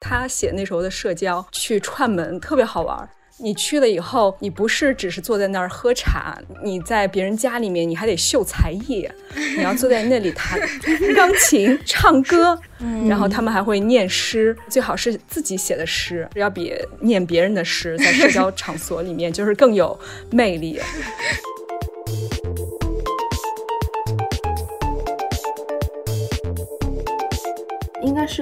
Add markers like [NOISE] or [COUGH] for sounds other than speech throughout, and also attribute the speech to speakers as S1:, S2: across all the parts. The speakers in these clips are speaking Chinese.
S1: 他写那时候的社交去串门特别好玩。你去了以后，你不是只是坐在那儿喝茶，你在别人家里面，你还得秀才艺，[LAUGHS] 你要坐在那里弹钢琴、唱歌，然后他们还会念诗，最好是自己写的诗，要比念别人的诗在社交场所里面就是更有魅力。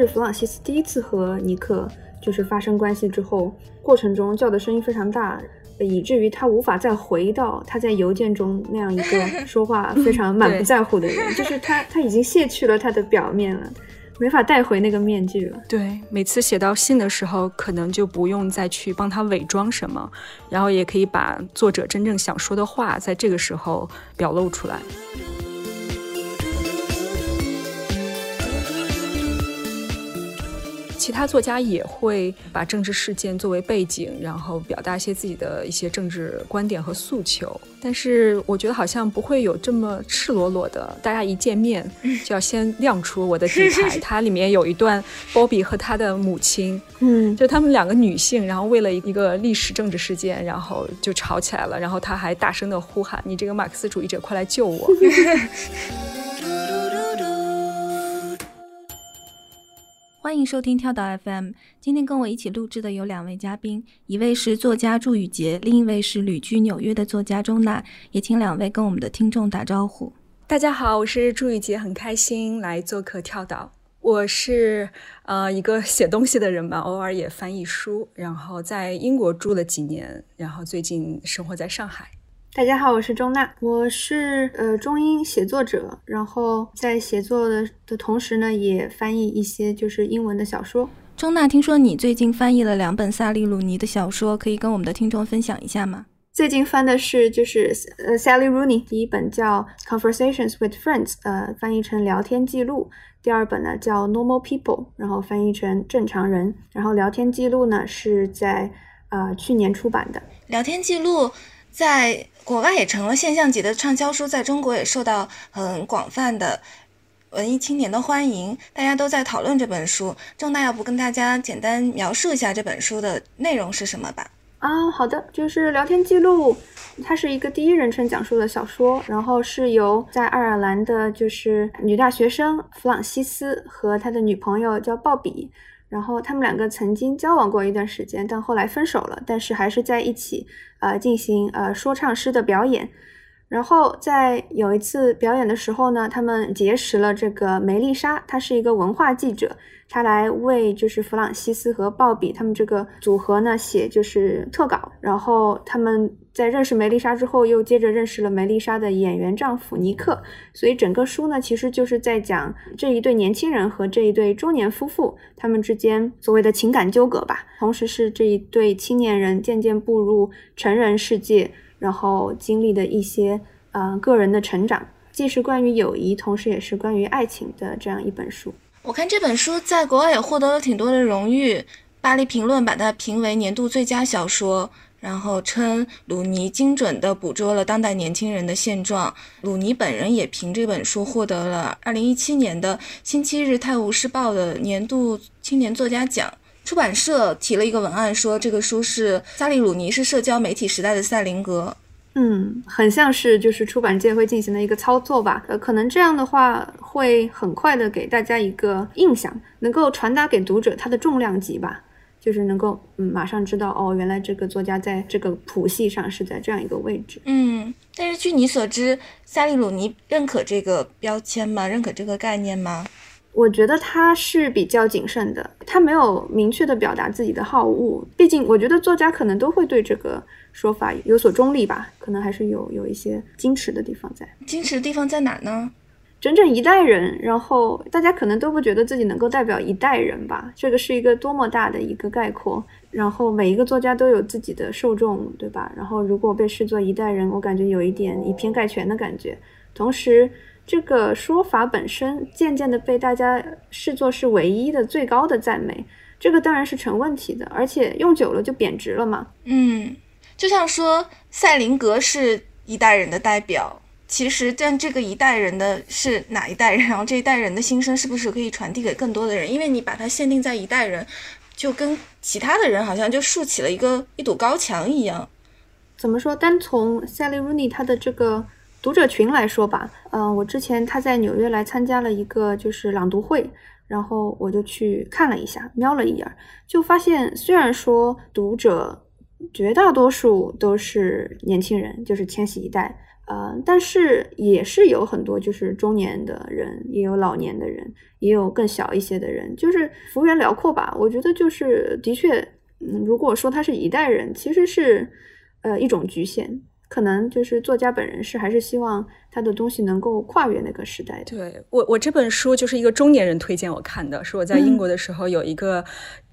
S2: 是弗朗西斯第一次和尼克。就是发生关系之后，过程中叫的声音非常大，以至于他无法再回到他在邮件中那样一个 [LAUGHS] 说话非常满不在乎的人。就是他他已经卸去了他的表面了，没法带回那个面具了。
S1: 对，每次写到信的时候，可能就不用再去帮他伪装什么，然后也可以把作者真正想说的话在这个时候表露出来。其他作家也会把政治事件作为背景，然后表达一些自己的一些政治观点和诉求。但是我觉得好像不会有这么赤裸裸的，大家一见面就要先亮出我的底牌。[LAUGHS] 它里面有一段波比和他的母亲，[LAUGHS]
S2: 嗯，
S1: 就他们两个女性，然后为了一个历史政治事件，然后就吵起来了。然后他还大声的呼喊：“你这个马克思主义者，快来救我！” [LAUGHS]
S3: 欢迎收听跳岛 FM。今天跟我一起录制的有两位嘉宾，一位是作家祝宇杰，另一位是旅居纽约的作家钟娜。也请两位跟我们的听众打招呼。
S1: 大家好，我是祝宇杰，很开心来做客跳岛。我是呃一个写东西的人吧，偶尔也翻译书，然后在英国住了几年，然后最近生活在上海。
S2: 大家好，我是钟娜，我是呃中英写作者，然后在写作的的同时呢，也翻译一些就是英文的小说。
S3: 钟娜，听说你最近翻译了两本萨利鲁尼的小说，可以跟我们的听众分享一下吗？
S2: 最近翻的是就是呃 Sally Rooney 第一本叫 Conversations with Friends，呃翻译成聊天记录；第二本呢叫 Normal People，然后翻译成正常人。然后聊天记录呢是在呃去年出版的。
S3: 聊天记录在。国外也成了现象级的畅销书，在中国也受到很广泛的文艺青年的欢迎，大家都在讨论这本书。郑大，要不跟大家简单描述一下这本书的内容是什么吧？
S2: 啊，好的，就是聊天记录，它是一个第一人称讲述的小说，然后是由在爱尔兰的，就是女大学生弗朗西斯和他的女朋友叫鲍比。然后他们两个曾经交往过一段时间，但后来分手了，但是还是在一起，呃，进行呃说唱师的表演。然后在有一次表演的时候呢，他们结识了这个梅丽莎，她是一个文化记者，她来为就是弗朗西斯和鲍比他们这个组合呢写就是特稿。然后他们在认识梅丽莎之后，又接着认识了梅丽莎的演员丈夫尼克。所以整个书呢，其实就是在讲这一对年轻人和这一对中年夫妇他们之间所谓的情感纠葛吧，同时是这一对青年人渐渐步入成人世界。然后经历的一些呃个人的成长，既是关于友谊，同时也是关于爱情的这样一本书。
S3: 我看这本书在国外也获得了挺多的荣誉，巴黎评论把它评为年度最佳小说，然后称鲁尼精准地捕捉了当代年轻人的现状。鲁尼本人也凭这本书获得了2017年的《星期日泰晤士报》的年度青年作家奖。出版社提了一个文案，说这个书是萨利鲁尼是社交媒体时代的赛林格。
S2: 嗯，很像是就是出版界会进行的一个操作吧。呃，可能这样的话会很快的给大家一个印象，能够传达给读者它的重量级吧，就是能够嗯马上知道哦，原来这个作家在这个谱系上是在这样一个位置。
S3: 嗯，但是据你所知，塞利鲁尼认可这个标签吗？认可这个概念吗？
S2: 我觉得他是比较谨慎的，他没有明确的表达自己的好恶。毕竟，我觉得作家可能都会对这个说法有所中立吧，可能还是有有一些矜持的地方在。
S3: 矜持的地方在哪呢？
S2: 整整一代人，然后大家可能都不觉得自己能够代表一代人吧。这个是一个多么大的一个概括，然后每一个作家都有自己的受众，对吧？然后如果被视作一代人，我感觉有一点以偏概全的感觉。同时，这个说法本身渐渐的被大家视作是唯一的、最高的赞美，这个当然是成问题的，而且用久了就贬值了嘛。
S3: 嗯，就像说赛林格是一代人的代表，其实，但这个一代人的是哪一代人，然后这一代人的心声是不是可以传递给更多的人？因为你把它限定在一代人，就跟其他的人好像就竖起了一个一堵高墙一样。
S2: 怎么说？单从 Sally Rooney 她的这个读者群来说吧，嗯，我之前她在纽约来参加了一个就是朗读会，然后我就去看了一下，瞄了一眼，就发现虽然说读者绝大多数都是年轻人，就是千禧一代。呃，但是也是有很多就是中年的人，也有老年的人，也有更小一些的人，就是幅员辽阔吧。我觉得就是的确，嗯，如果说他是一代人，其实是呃一种局限，可能就是作家本人是还是希望他的东西能够跨越那个时代
S1: 的。对我，我这本书就是一个中年人推荐我看的，是我在英国的时候有一个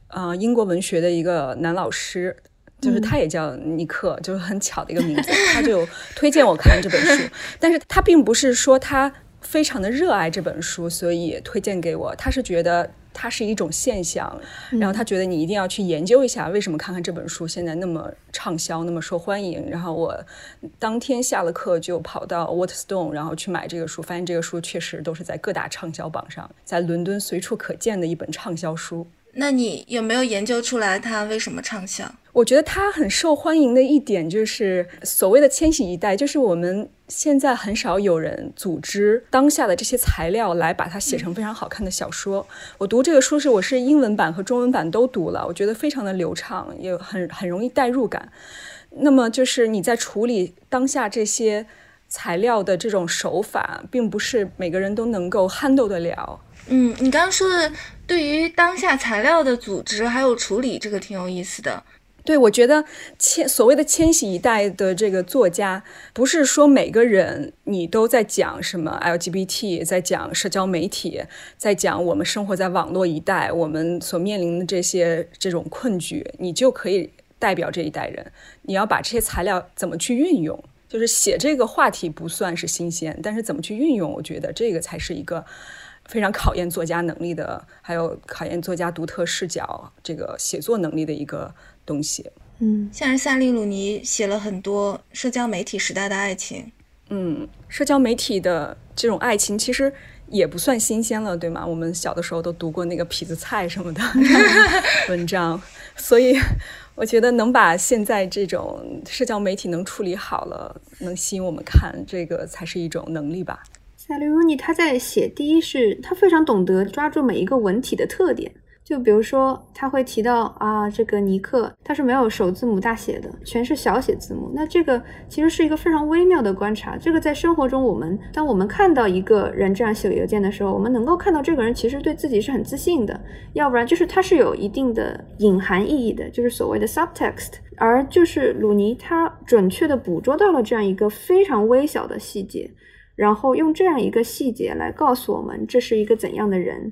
S1: 呃英国文学的一个男老师。就是他也叫尼克，就是很巧的一个名字，他就推荐我看这本书。[LAUGHS] 但是他并不是说他非常的热爱这本书，所以推荐给我。他是觉得它是一种现象，然后他觉得你一定要去研究一下，为什么看看这本书现在那么畅销，那么受欢迎。然后我当天下了课就跑到 Waterstone，然后去买这个书，发现这个书确实都是在各大畅销榜上，在伦敦随处可见的一本畅销书。
S3: 那你有没有研究出来它为什么畅销？
S1: 我觉得它很受欢迎的一点就是所谓的千禧一代，就是我们现在很少有人组织当下的这些材料来把它写成非常好看的小说。我读这个书是我是英文版和中文版都读了，我觉得非常的流畅，也很很容易代入感。那么就是你在处理当下这些材料的这种手法，并不是每个人都能够 handle 得了。
S3: 嗯，你刚刚说的对于当下材料的组织还有处理，这个挺有意思的。
S1: 对，我觉得千所谓的千禧一代的这个作家，不是说每个人你都在讲什么 LGBT，在讲社交媒体，在讲我们生活在网络一代，我们所面临的这些这种困局，你就可以代表这一代人。你要把这些材料怎么去运用，就是写这个话题不算是新鲜，但是怎么去运用，我觉得这个才是一个。非常考验作家能力的，还有考验作家独特视角、这个写作能力的一个东西。
S2: 嗯，
S3: 像是萨利鲁尼写了很多社交媒体时代的爱情。
S1: 嗯，社交媒体的这种爱情其实也不算新鲜了，对吗？我们小的时候都读过那个痞子蔡什么的 [LAUGHS] 文章，所以我觉得能把现在这种社交媒体能处理好了，能吸引我们看，这个才是一种能力吧。
S2: 塞利鲁尼他在写第一是，他非常懂得抓住每一个文体的特点。就比如说，他会提到啊，这个尼克他是没有首字母大写的，全是小写字母。那这个其实是一个非常微妙的观察。这个在生活中，我们当我们看到一个人这样写邮件的时候，我们能够看到这个人其实对自己是很自信的，要不然就是他是有一定的隐含意义的，就是所谓的 subtext。而就是鲁尼他准确的捕捉到了这样一个非常微小的细节。然后用这样一个细节来告诉我们这是一个怎样的人，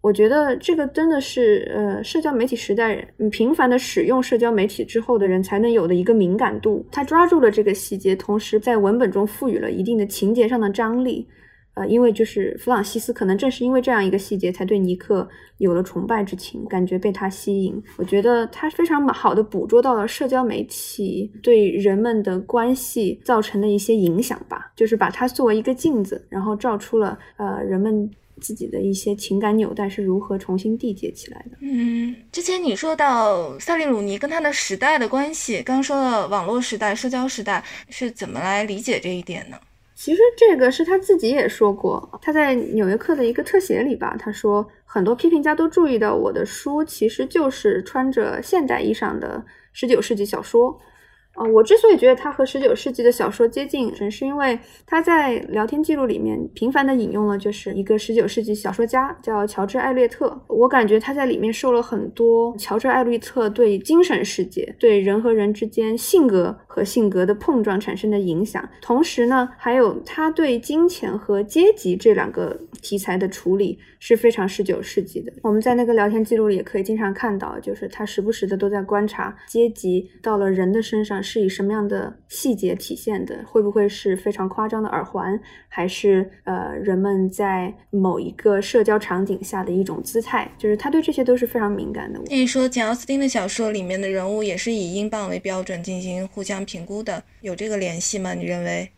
S2: 我觉得这个真的是呃社交媒体时代你频繁的使用社交媒体之后的人才能有的一个敏感度。他抓住了这个细节，同时在文本中赋予了一定的情节上的张力。呃，因为就是弗朗西斯，可能正是因为这样一个细节，才对尼克有了崇拜之情，感觉被他吸引。我觉得他非常好的捕捉到了社交媒体对人们的关系造成的一些影响吧，就是把它作为一个镜子，然后照出了呃人们自己的一些情感纽带是如何重新缔结起来的。
S3: 嗯，之前你说到萨利鲁尼跟他的时代的关系，刚说了网络时代、社交时代是怎么来理解这一点呢？
S2: 其实这个是他自己也说过，他在《纽约客》的一个特写里吧，他说很多批评家都注意到我的书其实就是穿着现代衣裳的十九世纪小说。啊，我之所以觉得他和十九世纪的小说接近，纯是因为他在聊天记录里面频繁的引用了，就是一个十九世纪小说家叫乔治·艾略特。我感觉他在里面受了很多乔治·艾略特对精神世界、对人和人之间性格和性格的碰撞产生的影响。同时呢，还有他对金钱和阶级这两个题材的处理是非常十九世纪的。我们在那个聊天记录里也可以经常看到，就是他时不时的都在观察阶级到了人的身上。是以什么样的细节体现的？会不会是非常夸张的耳环，还是呃人们在某一个社交场景下的一种姿态？就是他对这些都是非常敏感的。
S3: 那你说简奥斯汀的小说里面的人物也是以英镑为标准进行互相评估的，有这个联系吗？你认为？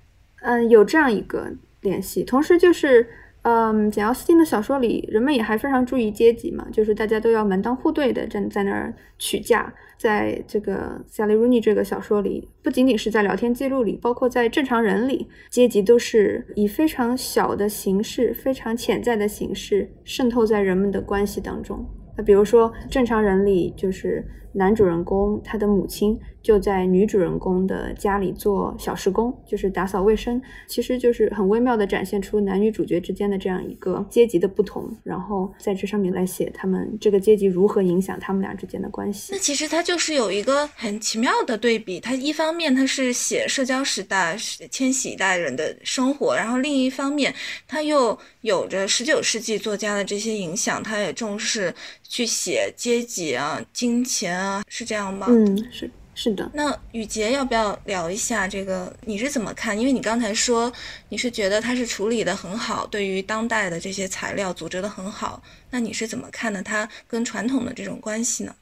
S2: 嗯，有这样一个联系。同时就是，嗯，简奥斯汀的小说里，人们也还非常注意阶级嘛，就是大家都要门当户对的站在那儿取价。在这个萨利·鲁尼这个小说里，不仅仅是在聊天记录里，包括在正常人里，阶级都是以非常小的形式、非常潜在的形式渗透在人们的关系当中。那比如说，正常人里就是男主人公他的母亲。就在女主人公的家里做小时工，就是打扫卫生，其实就是很微妙的展现出男女主角之间的这样一个阶级的不同，然后在这上面来写他们这个阶级如何影响他们俩之间的关系。
S3: 那其实它就是有一个很奇妙的对比，它一方面它是写社交时代千禧一代人的生活，然后另一方面它又有着十九世纪作家的这些影响，它也重视去写阶级啊、金钱啊，是这样吗？
S2: 嗯，是。是的，
S3: 那雨杰要不要聊一下这个？你是怎么看？因为你刚才说你是觉得他是处理的很好，对于当代的这些材料组织的很好。那你是怎么看的？他跟传统的这种关系呢？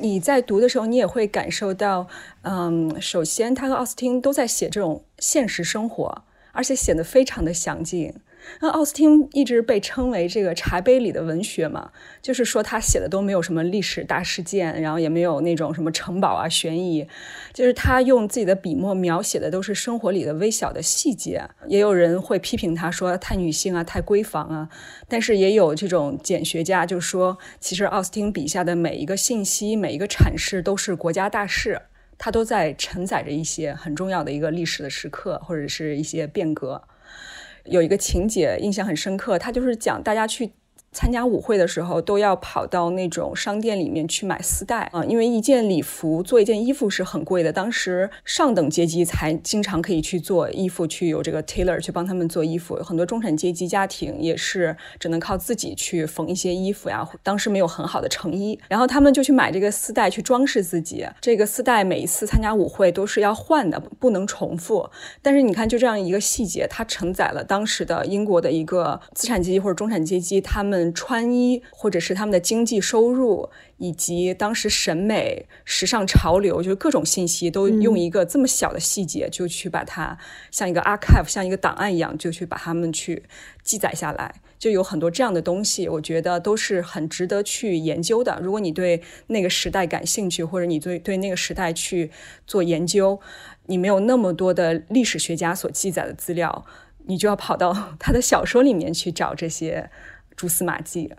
S1: 你在读的时候，你也会感受到，嗯，首先他和奥斯汀都在写这种现实生活，而且写的非常的详尽。那奥斯汀一直被称为这个茶杯里的文学嘛，就是说他写的都没有什么历史大事件，然后也没有那种什么城堡啊悬疑，就是他用自己的笔墨描写的都是生活里的微小的细节。也有人会批评他说太女性啊，太闺房啊，但是也有这种简学家就说，其实奥斯汀笔下的每一个信息、每一个阐释都是国家大事，他都在承载着一些很重要的一个历史的时刻或者是一些变革。有一个情节印象很深刻，他就是讲大家去。参加舞会的时候，都要跑到那种商店里面去买丝带啊，因为一件礼服做一件衣服是很贵的。当时上等阶级才经常可以去做衣服，去有这个 tailor 去帮他们做衣服。很多中产阶级家庭也是只能靠自己去缝一些衣服呀。当时没有很好的成衣，然后他们就去买这个丝带去装饰自己。这个丝带每一次参加舞会都是要换的，不能重复。但是你看，就这样一个细节，它承载了当时的英国的一个资产阶级或者中产阶级他们。穿衣，或者是他们的经济收入，以及当时审美、时尚潮流，就是各种信息，都用一个这么小的细节，就去把它像一个 archive，像一个档案一样，就去把它们去记载下来。就有很多这样的东西，我觉得都是很值得去研究的。如果你对那个时代感兴趣，或者你对对那个时代去做研究，你没有那么多的历史学家所记载的资料，你就要跑到 [LAUGHS] 他的小说里面去找这些。蛛丝马迹，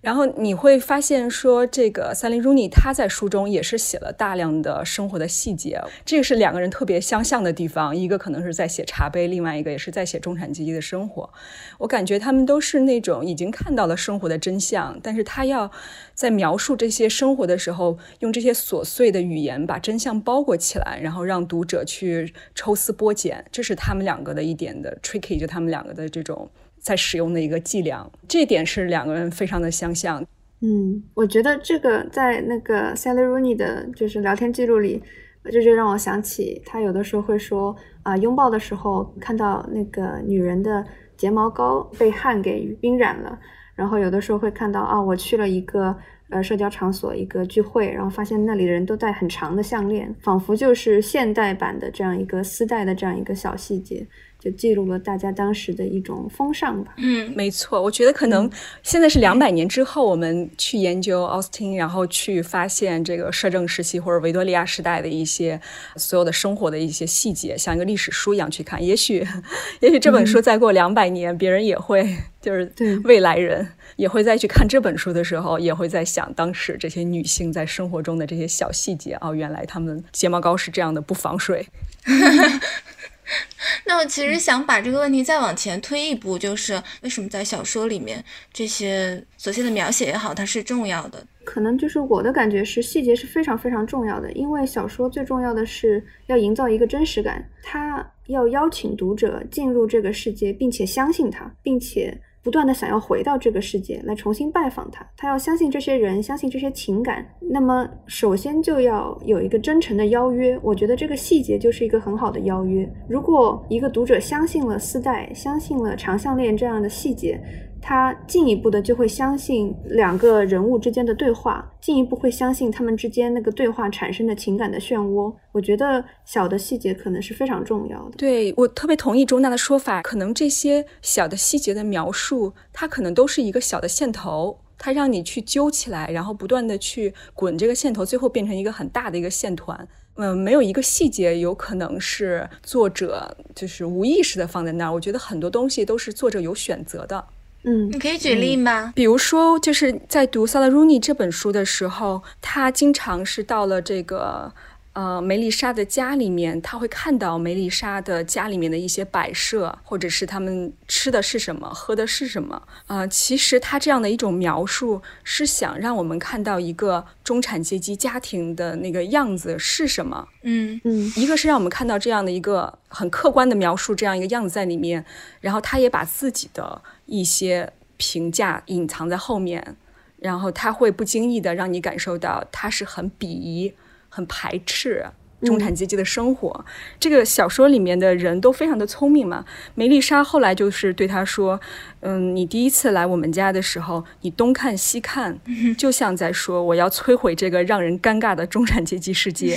S1: 然后你会发现说，这个萨林·鲁尼他在书中也是写了大量的生活的细节，这个是两个人特别相像的地方。一个可能是在写茶杯，另外一个也是在写中产阶级的生活。我感觉他们都是那种已经看到了生活的真相，但是他要在描述这些生活的时候，用这些琐碎的语言把真相包裹起来，然后让读者去抽丝剥茧。这是他们两个的一点的 tricky，就他们两个的这种。在使用的一个伎俩，这点是两个人非常的相像。
S2: 嗯，我觉得这个在那个 Sally Rooney 的就是聊天记录里，这就让我想起他有的时候会说啊，拥抱的时候看到那个女人的睫毛膏被汗给晕染了，然后有的时候会看到啊，我去了一个呃社交场所一个聚会，然后发现那里的人都戴很长的项链，仿佛就是现代版的这样一个丝带的这样一个小细节。就记录了大家当时的一种风尚吧。
S1: 嗯，没错。我觉得可能现在是两百年之后，我们去研究奥斯汀，然后去发现这个摄政时期或者维多利亚时代的一些所有的生活的一些细节，像一个历史书一样去看。也许，[LAUGHS] 也许这本书再过两百年，别人也会，就是未来人也会再去看这本书的时候，也会在想当时这些女性在生活中的这些小细节。哦，原来她们睫毛膏是这样的，不防水。[LAUGHS] [LAUGHS]
S3: 那我其实想把这个问题再往前推一步，就是为什么在小说里面这些琐碎的描写也好，它是重要的？
S2: 可能就是我的感觉是细节是非常非常重要的，因为小说最重要的是要营造一个真实感，它要邀请读者进入这个世界，并且相信它，并且。不断的想要回到这个世界来重新拜访他，他要相信这些人，相信这些情感。那么首先就要有一个真诚的邀约，我觉得这个细节就是一个很好的邀约。如果一个读者相信了丝带，相信了长项链这样的细节，他进一步的就会相信两个人物之间的对话，进一步会相信他们之间那个对话产生的情感的漩涡。我觉得小的细节可能是非常重要的。
S1: 对我特别同意钟娜的说法，可能这些小的细节的描述，它可能都是一个小的线头。它让你去揪起来，然后不断的去滚这个线头，最后变成一个很大的一个线团。嗯，没有一个细节有可能是作者就是无意识的放在那儿。我觉得很多东西都是作者有选择的。
S2: 嗯，
S3: 你可以举例吗？
S1: 比如说，就是在读萨拉鲁尼这本书的时候，他经常是到了这个。呃，梅丽莎的家里面，他会看到梅丽莎的家里面的一些摆设，或者是他们吃的是什么，喝的是什么。呃，其实他这样的一种描述，是想让我们看到一个中产阶级家庭的那个样子是什么。
S3: 嗯
S2: 嗯，
S1: 一个是让我们看到这样的一个很客观的描述，这样一个样子在里面，然后他也把自己的一些评价隐藏在后面，然后他会不经意的让你感受到他是很鄙夷。很排斥中产阶级的生活。这个小说里面的人都非常的聪明嘛。梅丽莎后来就是对他说：“嗯，你第一次来我们家的时候，你东看西看，就像在说我要摧毁这个让人尴尬的中产阶级世界。”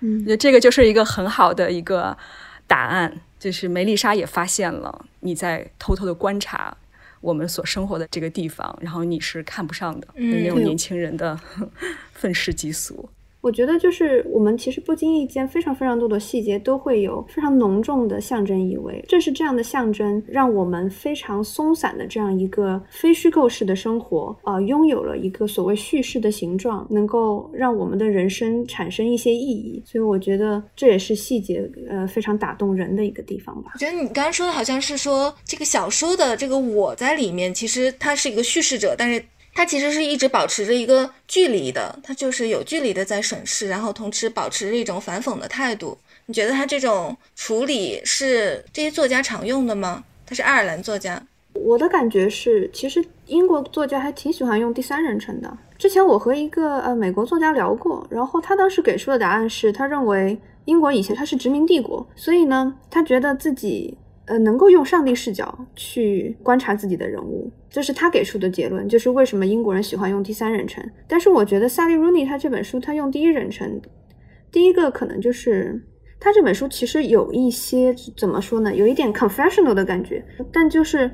S2: 嗯，
S1: 这个就是一个很好的一个答案，就是梅丽莎也发现了你在偷偷的观察我们所生活的这个地方，然后你是看不上的那种年轻人的 [LAUGHS] 愤世嫉俗。
S2: 我觉得就是我们其实不经意间非常非常多的细节都会有非常浓重的象征意味。正是这样的象征，让我们非常松散的这样一个非虚构式的生活，呃，拥有了一个所谓叙事的形状，能够让我们的人生产生一些意义。所以我觉得这也是细节呃非常打动人的一个地方吧。
S3: 我觉得你刚刚说的好像是说这个小说的这个我在里面，其实它是一个叙事者，但是。他其实是一直保持着一个距离的，他就是有距离的在审视，然后同时保持着一种反讽的态度。你觉得他这种处理是这些作家常用的吗？他是爱尔兰作家，
S2: 我的感觉是，其实英国作家还挺喜欢用第三人称的。之前我和一个呃美国作家聊过，然后他当时给出的答案是他认为英国以前他是殖民帝国，所以呢，他觉得自己。呃，能够用上帝视角去观察自己的人物，这是他给出的结论，就是为什么英国人喜欢用第三人称。但是我觉得萨利·鲁尼他这本书他用第一人称，第一个可能就是他这本书其实有一些怎么说呢，有一点 confessional 的感觉，但就是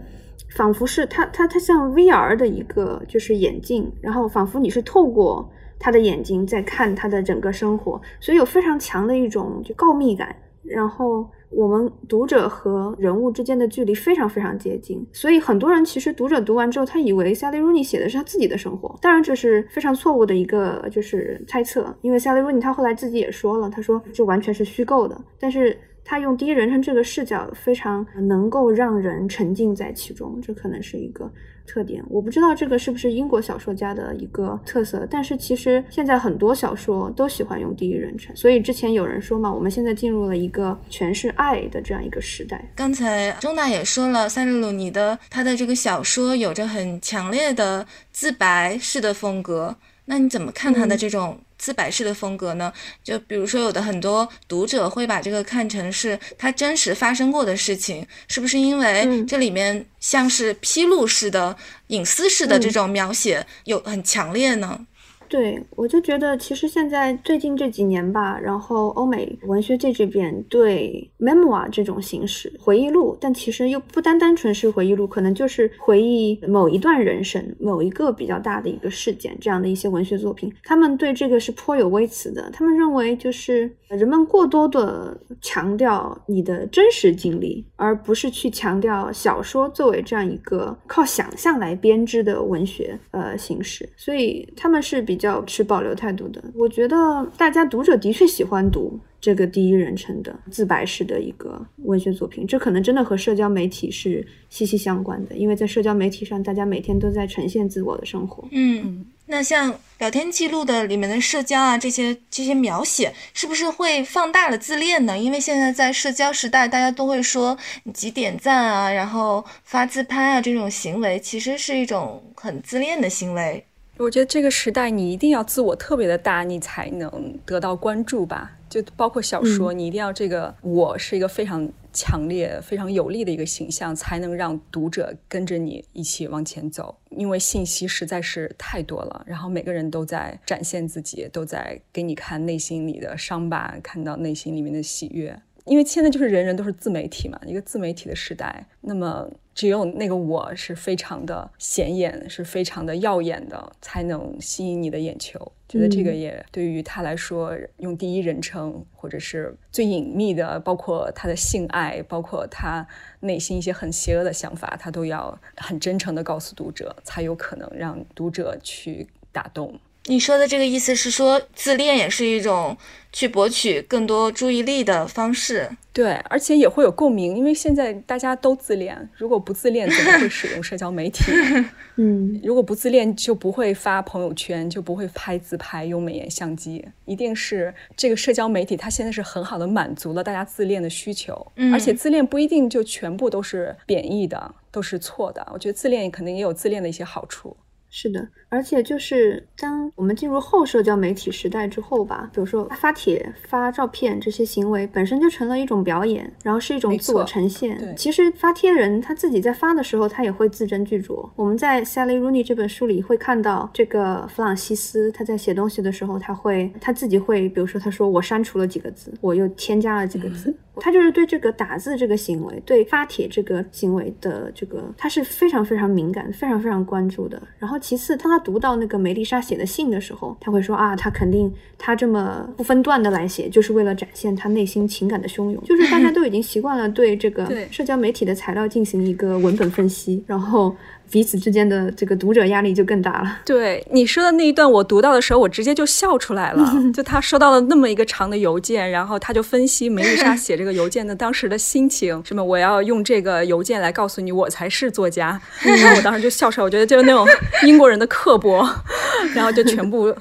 S2: 仿佛是他他他像 VR 的一个就是眼镜，然后仿佛你是透过他的眼睛在看他的整个生活，所以有非常强的一种就告密感，然后。我们读者和人物之间的距离非常非常接近，所以很多人其实读者读完之后，他以为 Sally Rooney 写的是他自己的生活。当然，这是非常错误的一个就是猜测，因为 Sally Rooney 他后来自己也说了，他说这完全是虚构的。但是他用第一人称这个视角，非常能够让人沉浸在其中，这可能是一个。特点我不知道这个是不是英国小说家的一个特色，但是其实现在很多小说都喜欢用第一人称，所以之前有人说嘛，我们现在进入了一个全是爱的这样一个时代。
S3: 刚才钟大也说了，塞利鲁尼的他的这个小说有着很强烈的自白式的风格，那你怎么看他的这种？自白式的风格呢？就比如说，有的很多读者会把这个看成是他真实发生过的事情，是不是因为这里面像是披露式的、隐私式的这种描写有很强烈呢？
S2: 对，我就觉得其实现在最近这几年吧，然后欧美文学界这边对 memoir 这种形式回忆录，但其实又不单单纯是回忆录，可能就是回忆某一段人生、某一个比较大的一个事件这样的一些文学作品，他们对这个是颇有微词的。他们认为就是人们过多的强调你的真实经历，而不是去强调小说作为这样一个靠想象来编织的文学呃形式，所以他们是比。比较持保留态度的，我觉得大家读者的确喜欢读这个第一人称的自白式的一个文学作品，这可能真的和社交媒体是息息相关的，因为在社交媒体上，大家每天都在呈现自我的生活。
S3: 嗯，那像聊天记录的里面的社交啊，这些这些描写，是不是会放大了自恋呢？因为现在在社交时代，大家都会说你几点赞啊，然后发自拍啊，这种行为其实是一种很自恋的行为。
S1: 我觉得这个时代，你一定要自我特别的大，你才能得到关注吧。就包括小说，你一定要这个我是一个非常强烈、非常有力的一个形象，才能让读者跟着你一起往前走。因为信息实在是太多了，然后每个人都在展现自己，都在给你看内心里的伤疤，看到内心里面的喜悦。因为现在就是人人都是自媒体嘛，一个自媒体的时代，那么只有那个我是非常的显眼，是非常的耀眼的，才能吸引你的眼球。觉得这个也对于他来说，用第一人称或者是最隐秘的，包括他的性爱，包括他内心一些很邪恶的想法，他都要很真诚的告诉读者，才有可能让读者去打动。
S3: 你说的这个意思是说，自恋也是一种去博取更多注意力的方式。
S1: 对，而且也会有共鸣，因为现在大家都自恋，如果不自恋，怎么会使用社交媒体？[LAUGHS]
S2: 嗯，[LAUGHS]
S1: 如果不自恋，就不会发朋友圈，就不会拍自拍，用美颜相机。一定是这个社交媒体，它现在是很好的满足了大家自恋的需求。
S3: 嗯，
S1: 而且自恋不一定就全部都是贬义的，都是错的。我觉得自恋肯定也有自恋的一些好处。
S2: 是的，而且就是当我们进入后社交媒体时代之后吧，比如说发帖、发照片这些行为本身就成了一种表演，然后是一种自我呈现。其实发帖人他自己在发的时候，他也会字斟句酌。我们在 Sally Rooney 这本书里会看到，这个弗朗西斯他在写东西的时候，他会他自己会，比如说他说我删除了几个字，我又添加了几个字。他就是对这个打字这个行为，对发帖这个行为的这个，他是非常非常敏感、非常非常关注的。然后其次，当他读到那个梅丽莎写的信的时候，他会说啊，他肯定他这么不分段的来写，就是为了展现他内心情感的汹涌。就是大家都已经习惯了对这个社交媒体的材料进行一个文本分析，然后。彼此之间的这个读者压力就更大了。
S1: 对你说的那一段，我读到的时候，我直接就笑出来了。[LAUGHS] 就他收到了那么一个长的邮件，然后他就分析梅丽莎写这个邮件的当时的心情，什么我要用这个邮件来告诉你，我才是作家。然后我当时就笑出来，我觉得就是那种英国人的刻薄，[LAUGHS] 然后就全部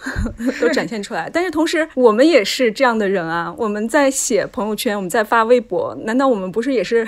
S1: 都展现出来。但是同时，我们也是这样的人啊，我们在写朋友圈，我们在发微博，难道我们不是也是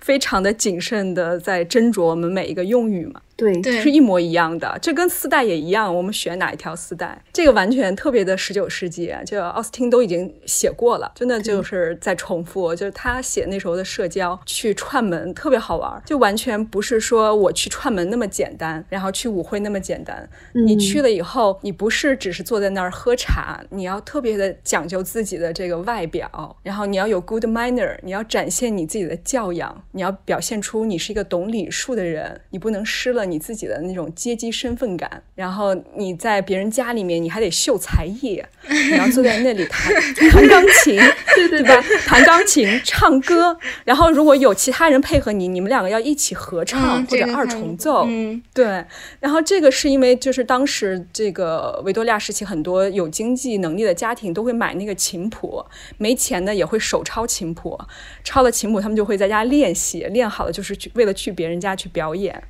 S1: 非常的谨慎的在斟酌我们每一个用语？
S2: um, 对，
S1: 是一模一样的，这跟丝带也一样。我们选哪一条丝带，这个完全特别的十九世纪，就奥斯汀都已经写过了，真的就是在重复。就是他写那时候的社交去串门特别好玩，就完全不是说我去串门那么简单，然后去舞会那么简单。你去了以后，你不是只是坐在那儿喝茶，你要特别的讲究自己的这个外表，然后你要有 good manner，你要展现你自己的教养，你要表现出你是一个懂礼数的人，你不能失了。你自己的那种阶级身份感，然后你在别人家里面，你还得秀才艺，[LAUGHS] 你要坐在那里弹弹钢琴，[LAUGHS] 对吧？弹钢琴、唱歌，然后如果有其他人配合你，你们两个要一起合唱或者二重奏，
S3: 嗯，
S1: 对。然后这个是因为就是当时这个维多利亚时期，很多有经济能力的家庭都会买那个琴谱，没钱的也会手抄琴谱，抄了琴谱他们就会在家练习，练好了就是去为了去别人家去表演。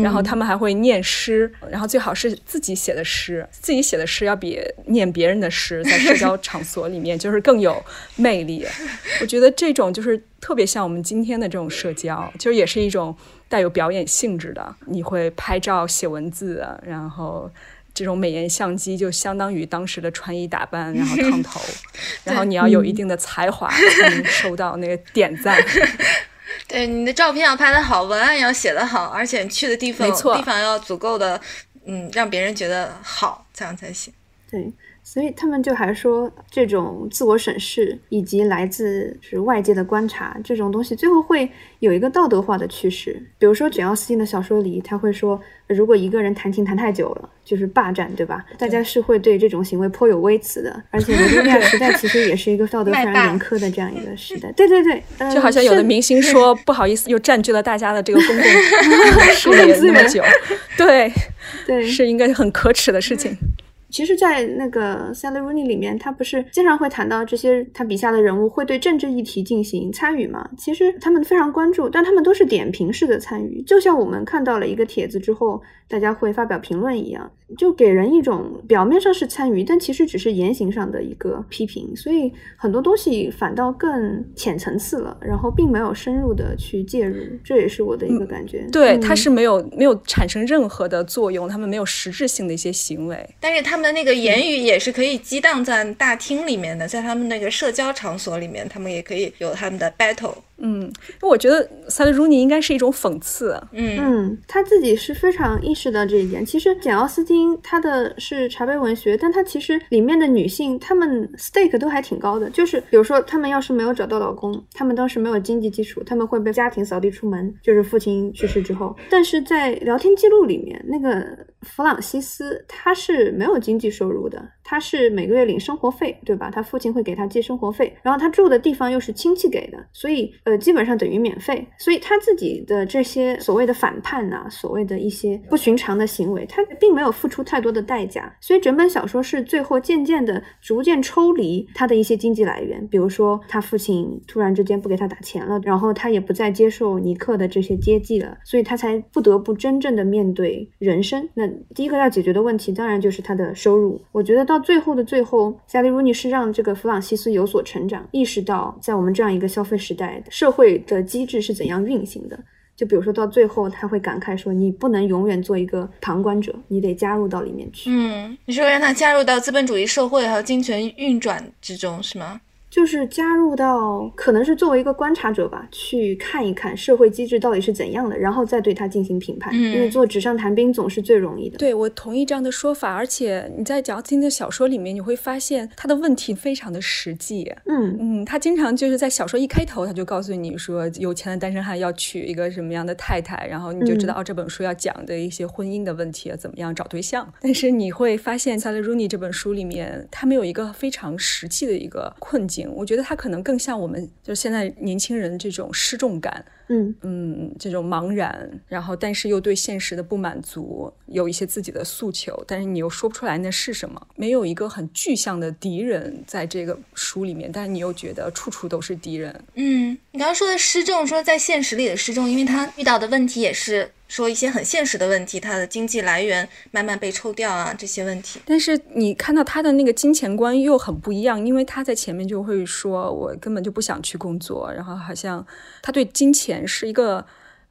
S1: 然后他们还会念诗，然后最好是自己写的诗，自己写的诗要比念别人的诗在社交场所里面 [LAUGHS] 就是更有魅力。我觉得这种就是特别像我们今天的这种社交，就是也是一种带有表演性质的。你会拍照、写文字，然后这种美颜相机就相当于当时的穿衣打扮，然后烫头，然后你要有一定的才华才能收到那个点赞。[LAUGHS]
S3: 对你的照片要拍的好，文案要写的好，而且去的地方地方要足够的，嗯，让别人觉得好，这样才行。
S2: 对。所以他们就还说，这种自我审视以及来自是外界的观察这种东西，最后会有一个道德化的趋势。比如说简奥斯汀的小说里，他会说，如果一个人弹琴弹太久了，就是霸占，对吧？大家是会对这种行为颇有微词的。而且维多利亚时代其实也是一个道德非常严苛的这样一个 [LAUGHS] 时代。对对对，
S1: 就好像有的明星说，不好意思，又占据了大家的这个公共 [LAUGHS] 视野那么久，[LAUGHS] 对
S2: 对，
S1: 是应该很可耻的事情。
S2: 其实，在那个《sally rui》里面，他不是经常会谈到这些他笔下的人物会对政治议题进行参与嘛？其实他们非常关注，但他们都是点评式的参与，就像我们看到了一个帖子之后，大家会发表评论一样，就给人一种表面上是参与，但其实只是言行上的一个批评。所以很多东西反倒更浅层次了，然后并没有深入的去介入，这也是我的一个感觉。
S1: 对，它是没有没有产生任何的作用，他们没有实质性的一些行为，
S3: 但是他们。的那个言语也是可以激荡在大厅里面的，在他们那个社交场所里面，他们也可以有他们的 battle。
S1: 嗯，因为我觉得萨利鲁尼应该是一种讽刺。
S3: 嗯
S2: 嗯，他自己是非常意识到这一点。其实简奥斯汀他的是茶杯文学，但他其实里面的女性，她们 stake 都还挺高的。就是比如说，她们要是没有找到老公，她们当时没有经济基础，她们会被家庭扫地出门，就是父亲去世之后。但是在聊天记录里面，那个弗朗西斯他是没有经济收入的，他是每个月领生活费，对吧？他父亲会给他寄生活费，然后他住的地方又是亲戚给的，所以呃基本上等于免费。所以他自己的这些所谓的反叛呐、所谓的一些不寻常的行为，他并没有付出太多的代价。所以整本小说是最后渐渐的逐渐抽离他的一些经济来源，比如说他父亲突然之间不给他打钱了，然后他也不再接受尼克的这些接济了，所以他才不得不真正的面对人生。那第一个要解决的问题，当然就是他的收入。我觉得到到最后的最后，夏利·鲁尼是让这个弗朗西斯有所成长，意识到在我们这样一个消费时代，社会的机制是怎样运行的。就比如说到最后，他会感慨说：“你不能永远做一个旁观者，你得加入到里面去。”
S3: 嗯，你说让他加入到资本主义社会还有金钱运转之中是吗？
S2: 就是加入到，可能是作为一个观察者吧，去看一看社会机制到底是怎样的，然后再对它进行评判。
S3: 嗯
S2: 因为做纸上谈兵总是最容易的。
S1: 对我同意这样的说法，而且你在讲金的小说里面，你会发现他的问题非常的实际。
S2: 嗯
S1: 嗯，他经常就是在小说一开头，他就告诉你说，有钱的单身汉要娶一个什么样的太太，然后你就知道、
S2: 嗯
S1: 哦，这本书要讲的一些婚姻的问题啊，怎么样找对象。但是你会发现，萨勒鲁尼这本书里面，他没有一个非常实际的一个困境。我觉得它可能更像我们就是现在年轻人这种失重感，
S2: 嗯
S1: 嗯，这种茫然，然后但是又对现实的不满足，有一些自己的诉求，但是你又说不出来那是什么，没有一个很具象的敌人在这个书里面，但是你又觉得处处都是敌人。
S3: 嗯，你刚刚说的失重，说在现实里的失重，因为他遇到的问题也是说一些很现实的问题，他的经济来源慢慢被抽掉啊，这些问题。
S1: 但是你看到他的那个金钱观又很不一样，因为他在前面就会说，我根本就不想去工作，然后好像他对金钱是一个，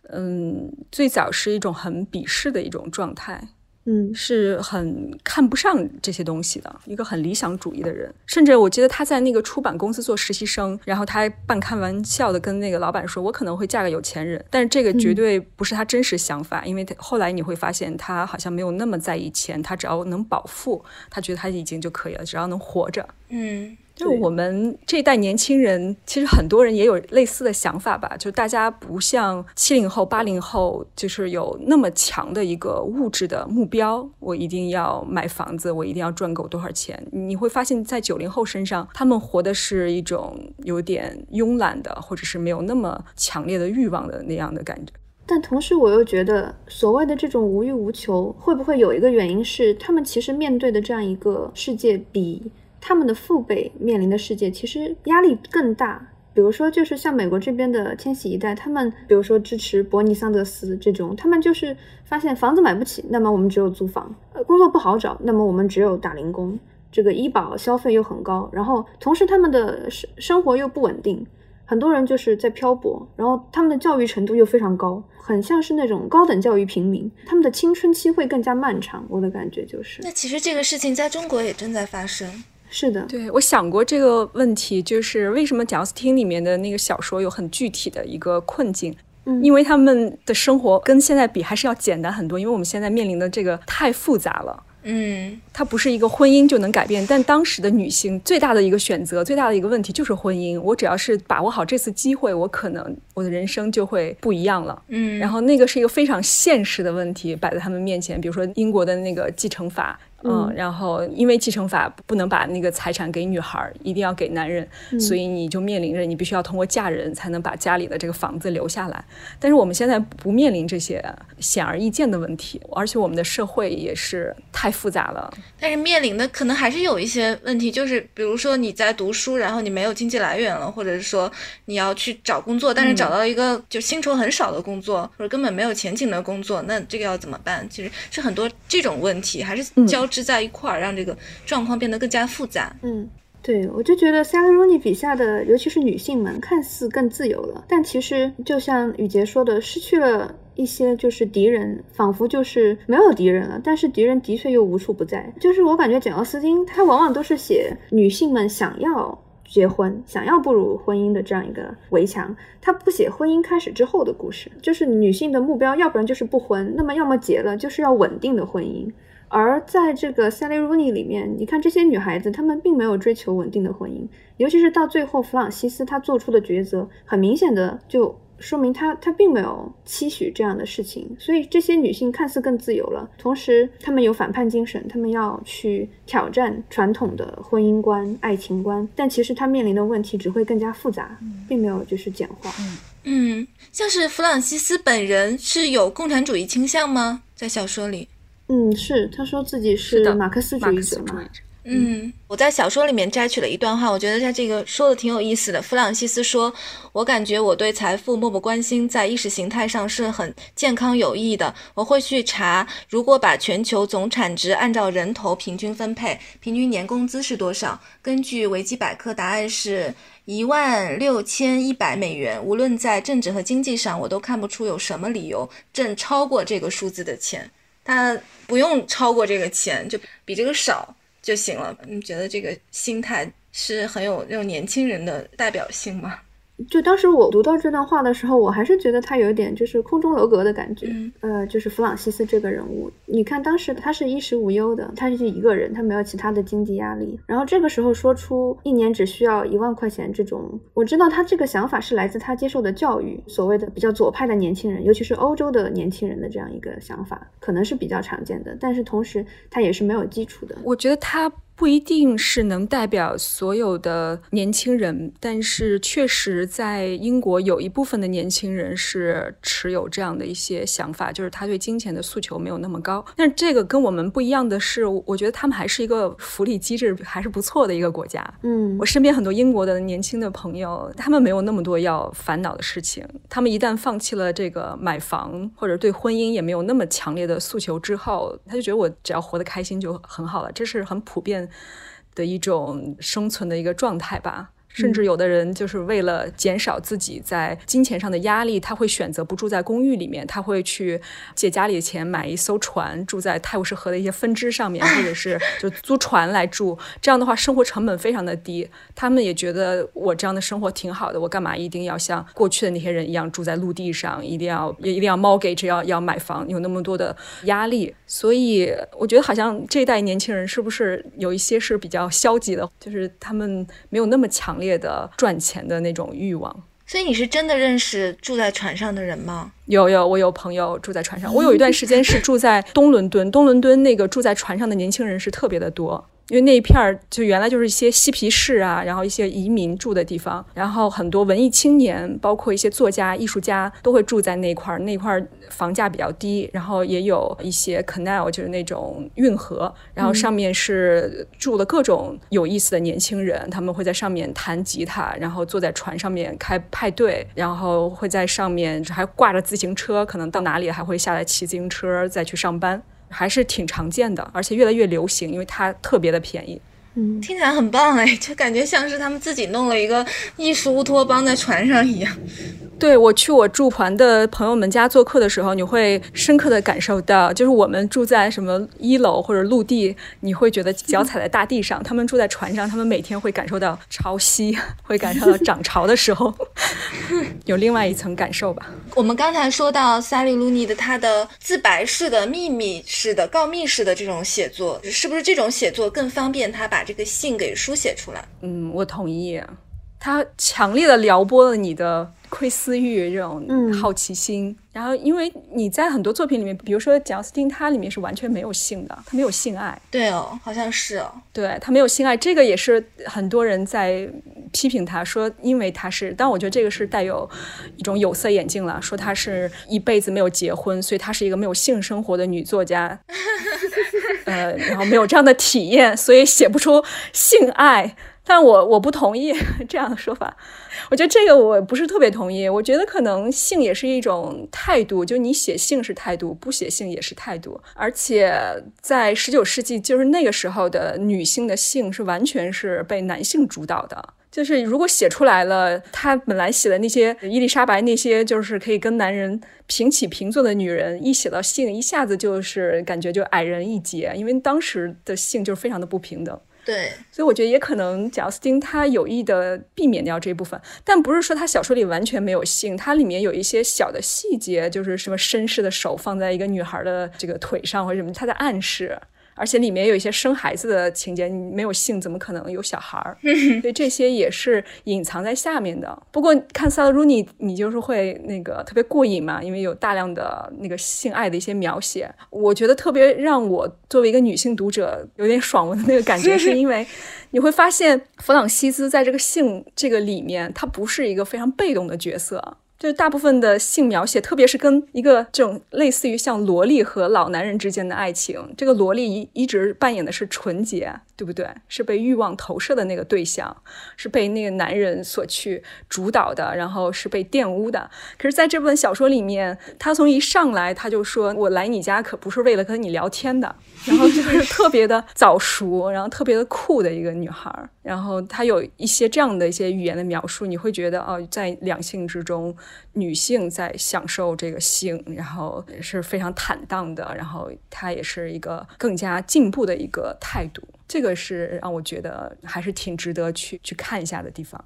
S1: 嗯，最早是一种很鄙视的一种状态。
S2: 嗯
S1: 是很看不上这些东西的，一个很理想主义的人。甚至我记得他在那个出版公司做实习生，然后他还半开玩笑的跟那个老板说：“我可能会嫁个有钱人。”但是这个绝对不是他真实想法，因为他后来你会发现他好像没有那么在意钱，他只要能饱腹，他觉得他已经就可以了，只要能活着。
S3: 嗯
S1: 就我们这一代年轻人，其实很多人也有类似的想法吧，就大家不像七零后、八零后，就是有那么强的一个物质的目标，我一定要买房子，我一定要赚够多少钱。你会发现在九零后身上，他们活的是一种有点慵懒的，或者是没有那么强烈的欲望的那样的感觉。
S2: 但同时，我又觉得所谓的这种无欲无求，会不会有一个原因是，他们其实面对的这样一个世界，比他们的父辈面临的世界其实压力更大。比如说，就是像美国这边的千禧一代，他们比如说支持伯尼桑德斯这种，他们就是发现房子买不起，那么我们只有租房；呃，工作不好找，那么我们只有打零工。这个医保消费又很高，然后同时他们的生生活又不稳定，很多人就是在漂泊，然后他们的教育程度又非常高，很像是那种高等教育平民，他们的青春期会更加漫长。我的感觉就是，
S3: 那其实这个事情在中国也正在发生。
S2: 是的，
S1: 对我想过这个问题，就是为什么贾斯汀里面的那个小说有很具体的一个困境。
S2: 嗯
S1: 因为他们的生活跟现在比还是要简单很多，因为我们现在面临的这个太复杂了。
S3: 嗯
S1: 它不是一个婚姻就能改变，但当时的女性最大的一个选择、最大的一个问题就是婚姻。我只要是把握好这次机会，我可能我的人生就会不一样了。
S3: 嗯，
S1: 然后那个是一个非常现实的问题摆在他们面前，比如说英国的那个继承法，嗯，
S2: 嗯
S1: 然后因为继承法不能把那个财产给女孩儿，一定要给男人，所以你就面临着你必须要通过嫁人才能把家里的这个房子留下来。但是我们现在不面临这些显而易见的问题，而且我们的社会也是太复杂了。
S3: 但是面临的可能还是有一些问题，就是比如说你在读书，然后你没有经济来源了，或者是说你要去找工作，但是找到一个就薪酬很少的工作，或者根本没有前景的工作，那这个要怎么办？其实是很多这种问题，还是交织在一块儿，让这个状况变得更加复杂。
S2: 嗯，对，我就觉得 Sally Rooney 笔下的，尤其是女性们，看似更自由了，但其实就像雨杰说的，失去了一些就是敌人，仿佛就是没有敌人了。但是敌人的确又无处不在。就是我感觉简奥斯汀他往往都是写女性们想要结婚，想要步入婚姻的这样一个围墙。他不写婚姻开始之后的故事，就是女性的目标，要不然就是不婚，那么要么结了，就是要稳定的婚姻。而在这个 Sally Rooney 里面，你看这些女孩子，她们并没有追求稳定的婚姻，尤其是到最后，弗朗西斯她做出的抉择，很明显的就说明她她并没有期许这样的事情。所以这些女性看似更自由了，同时她们有反叛精神，她们要去挑战传统的婚姻观、爱情观，但其实她面临的问题只会更加复杂，并没有就是简化。
S3: 嗯，像是弗朗西斯本人是有共产主义倾向吗？在小说里？
S2: 嗯，是，他说自己是马克思主义者嘛。
S3: 嗯，我在小说里面摘取了一段话，我觉得他这个说的挺有意思的。弗朗西斯说：“我感觉我对财富漠不关心，在意识形态上是很健康有益的。我会去查，如果把全球总产值按照人头平均分配，平均年工资是多少？根据维基百科，答案是一万六千一百美元。无论在政治和经济上，我都看不出有什么理由挣超过这个数字的钱。”他不用超过这个钱，就比这个少就行了。你觉得这个心态是很有那种年轻人的代表性吗？
S2: 就当时我读到这段话的时候，我还是觉得他有一点就是空中楼阁的感觉。呃，就是弗朗西斯这个人物，你看当时他是衣食无忧的，他是一个人，他没有其他的经济压力。然后这个时候说出一年只需要一万块钱这种，我知道他这个想法是来自他接受的教育，所谓的比较左派的年轻人，尤其是欧洲的年轻人的这样一个想法，可能是比较常见的。但是同时他也是没有基础的。
S1: 我觉得他。不一定是能代表所有的年轻人，但是确实在英国有一部分的年轻人是持有这样的一些想法，就是他对金钱的诉求没有那么高。但是这个跟我们不一样的是，我觉得他们还是一个福利机制还是不错的一个国家。
S2: 嗯，
S1: 我身边很多英国的年轻的朋友，他们没有那么多要烦恼的事情。他们一旦放弃了这个买房或者对婚姻也没有那么强烈的诉求之后，他就觉得我只要活得开心就很好了。这是很普遍。的一种生存的一个状态吧。甚至有的人就是为了减少自己在金钱上的压力，他会选择不住在公寓里面，他会去借家里的钱买一艘船，住在泰晤士河的一些分支上面，或者是 [LAUGHS] 就租船来住。这样的话，生活成本非常的低。他们也觉得我这样的生活挺好的，我干嘛一定要像过去的那些人一样住在陆地上，一定要也一定要 mortgage 要要买房，有那么多的压力。所以我觉得好像这一代年轻人是不是有一些是比较消极的，就是他们没有那么强。烈的赚钱的那种欲望，
S3: 所以你是真的认识住在船上的人吗？
S1: 有有，我有朋友住在船上。我有一 [LAUGHS] 段时间是住在东伦敦，东伦敦那个住在船上的年轻人是特别的多。因为那一片儿就原来就是一些嬉皮士啊，然后一些移民住的地方，然后很多文艺青年，包括一些作家、艺术家都会住在那块儿。那块儿房价比较低，然后也有一些 canal，就是那种运河，然后上面是住了各种有意思的年轻人，他们会在上面弹吉他，然后坐在船上面开派对，然后会在上面还挂着自行车，可能到哪里还会下来骑自行车再去上班。还是挺常见的，而且越来越流行，因为它特别的便宜。
S2: 嗯，
S3: 听起来很棒哎，[LAUGHS] 就感觉像是他们自己弄了一个艺术乌托邦在船上一样。
S1: 对我去我住团的朋友们家做客的时候，你会深刻的感受到，就是我们住在什么一楼或者陆地，你会觉得脚踩在大地上；他们住在船上，他们每天会感受到潮汐，[LAUGHS] 会感受到涨潮的时候，[LAUGHS] 有另外一层感受吧。
S3: 我们刚才说到萨利·鲁尼的他的自白式的、秘密式的、告密式的这种写作，是不是这种写作更方便他把这个信给书写出来？
S1: 嗯，我同意。他强烈的撩拨了你的窥私欲这种好奇心，然后因为你在很多作品里面，比如说贾斯汀，他里面是完全没有性的，他没有性爱。
S3: 对哦，好像是哦。
S1: 对他没有性爱，这个也是很多人在批评他说，因为他是，但我觉得这个是带有一种有色眼镜了，说他是一辈子没有结婚，所以他是一个没有性生活的女作家，[LAUGHS] 呃，然后没有这样的体验，所以写不出性爱。但我我不同意这样的说法，我觉得这个我不是特别同意。我觉得可能性也是一种态度，就你写性是态度，不写性也是态度。而且在十九世纪，就是那个时候的女性的性是完全是被男性主导的。就是如果写出来了，她本来写的那些伊丽莎白那些就是可以跟男人平起平坐的女人，一写到性，一下子就是感觉就矮人一截，因为当时的性就是非常的不平等。
S3: 对，
S1: 所以我觉得也可能贾斯汀他有意的避免掉这部分，但不是说他小说里完全没有性，它里面有一些小的细节，就是什么绅士的手放在一个女孩的这个腿上或者什么，他在暗示。而且里面有一些生孩子的情节，你没有性怎么可能有小孩儿？[LAUGHS] 所以这些也是隐藏在下面的。不过看萨拉鲁尼，你就是会那个特别过瘾嘛，因为有大量的那个性爱的一些描写。我觉得特别让我作为一个女性读者有点爽文的那个感觉，是因为 [LAUGHS] 你会发现弗朗西斯在这个性这个里面，他不是一个非常被动的角色。就是大部分的性描写，特别是跟一个这种类似于像萝莉和老男人之间的爱情，这个萝莉一一直扮演的是纯洁。对不对？是被欲望投射的那个对象，是被那个男人所去主导的，然后是被玷污的。可是，在这本小说里面，他从一上来他就说：“我来你家可不是为了跟你聊天的。”然后就是特别的早熟，然后特别的酷的一个女孩。然后他有一些这样的一些语言的描述，你会觉得哦，在两性之中，女性在享受这个性，然后是非常坦荡的，然后她也是一个更加进步的一个态度。这个是让我觉得还是挺值得去去看一下的地方。